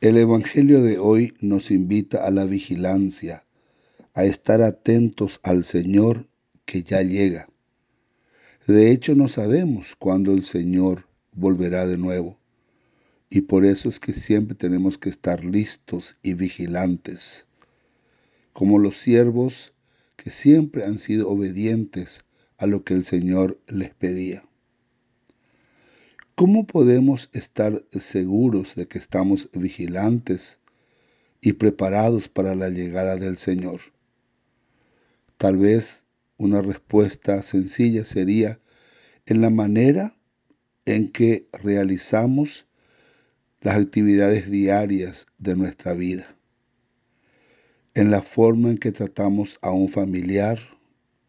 El Evangelio de hoy nos invita a la vigilancia, a estar atentos al Señor que ya llega. De hecho, no sabemos cuándo el Señor volverá de nuevo. Y por eso es que siempre tenemos que estar listos y vigilantes, como los siervos que siempre han sido obedientes a lo que el Señor les pedía. ¿Cómo podemos estar seguros de que estamos vigilantes y preparados para la llegada del Señor? Tal vez una respuesta sencilla sería en la manera en que realizamos las actividades diarias de nuestra vida, en la forma en que tratamos a un familiar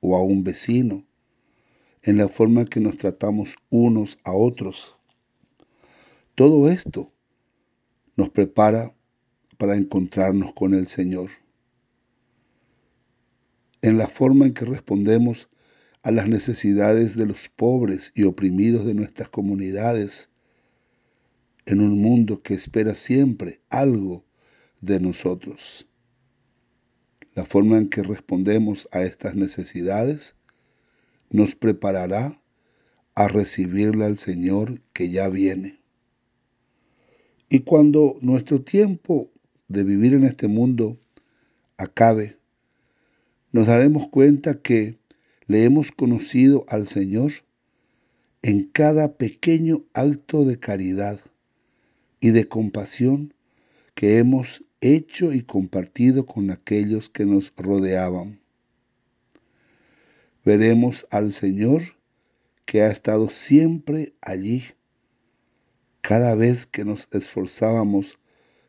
o a un vecino, en la forma en que nos tratamos unos a otros, todo esto nos prepara para encontrarnos con el Señor. En la forma en que respondemos a las necesidades de los pobres y oprimidos de nuestras comunidades, en un mundo que espera siempre algo de nosotros. La forma en que respondemos a estas necesidades nos preparará a recibirle al Señor que ya viene. Y cuando nuestro tiempo de vivir en este mundo acabe, nos daremos cuenta que le hemos conocido al Señor en cada pequeño acto de caridad y de compasión que hemos hecho y compartido con aquellos que nos rodeaban. Veremos al Señor que ha estado siempre allí cada vez que nos esforzábamos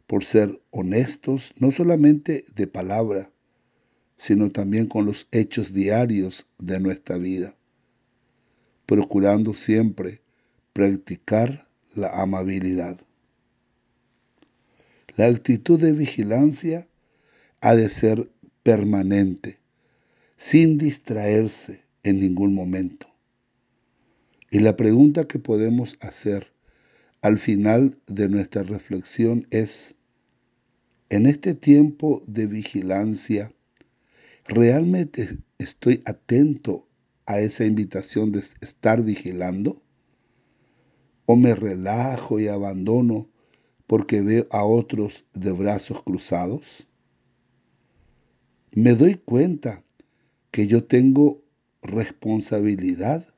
por ser honestos, no solamente de palabra, sino también con los hechos diarios de nuestra vida, procurando siempre practicar la amabilidad. La actitud de vigilancia ha de ser permanente, sin distraerse en ningún momento. Y la pregunta que podemos hacer al final de nuestra reflexión es, en este tiempo de vigilancia, ¿realmente estoy atento a esa invitación de estar vigilando? ¿O me relajo y abandono porque veo a otros de brazos cruzados? ¿Me doy cuenta que yo tengo responsabilidad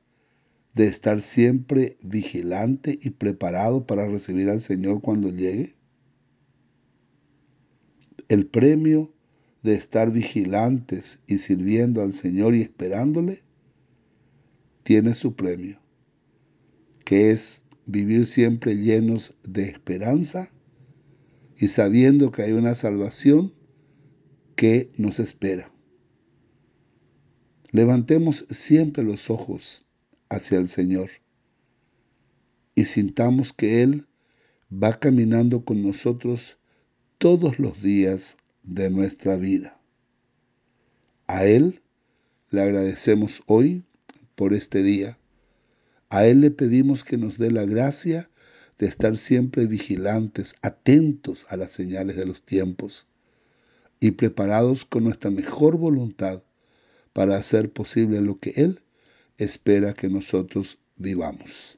de estar siempre vigilante y preparado para recibir al Señor cuando llegue? El premio de estar vigilantes y sirviendo al Señor y esperándole tiene su premio, que es vivir siempre llenos de esperanza y sabiendo que hay una salvación que nos espera. Levantemos siempre los ojos hacia el Señor y sintamos que Él va caminando con nosotros todos los días de nuestra vida. A Él le agradecemos hoy por este día. A Él le pedimos que nos dé la gracia de estar siempre vigilantes, atentos a las señales de los tiempos y preparados con nuestra mejor voluntad para hacer posible lo que Él espera que nosotros vivamos.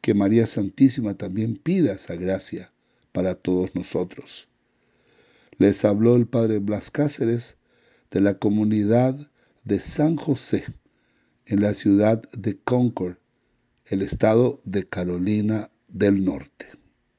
Que María Santísima también pida esa gracia para todos nosotros. Les habló el Padre Blas Cáceres de la comunidad de San José en la ciudad de Concord, el estado de Carolina del Norte.